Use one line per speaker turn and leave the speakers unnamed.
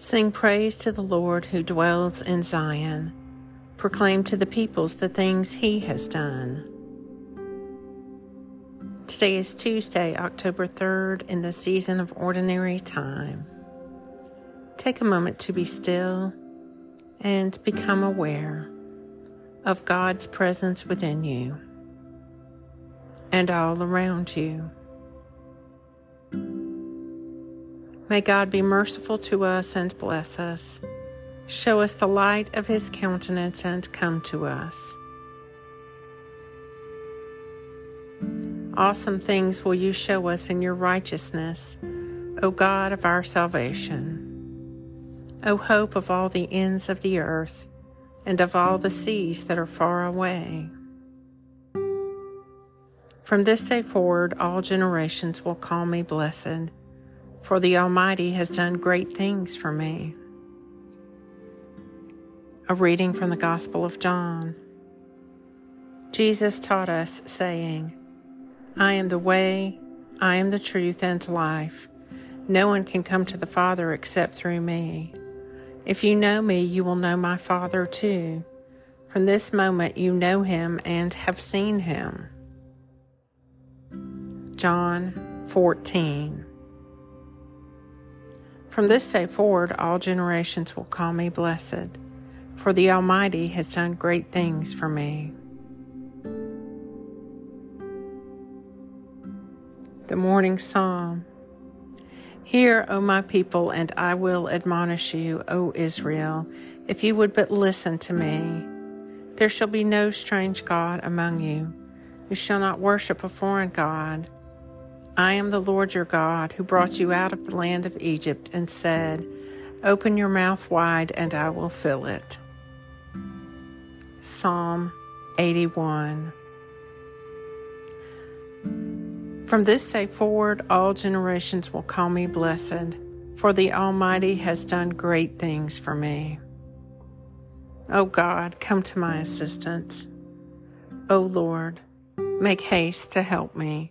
Sing praise to the Lord who dwells in Zion. Proclaim to the peoples the things he has done. Today is Tuesday, October 3rd, in the season of ordinary time. Take a moment to be still and become aware of God's presence within you and all around you. May God be merciful to us and bless us. Show us the light of his countenance and come to us. Awesome things will you show us in your righteousness, O God of our salvation. O hope of all the ends of the earth and of all the seas that are far away. From this day forward, all generations will call me blessed for the Almighty has done great things for me. A reading from the Gospel of John. Jesus taught us, saying, I am the way, I am the truth and life. No one can come to the Father except through me. If you know me, you will know my Father too. From this moment you know him and have seen him. John 14 from this day forward, all generations will call me blessed, for the Almighty has done great things for me. The Morning Psalm Hear, O my people, and I will admonish you, O Israel, if you would but listen to me. There shall be no strange God among you. You shall not worship a foreign God. I am the Lord your God who brought you out of the land of Egypt and said, Open your mouth wide and I will fill it. Psalm 81 From this day forward, all generations will call me blessed, for the Almighty has done great things for me. O God, come to my assistance. O Lord, make haste to help me.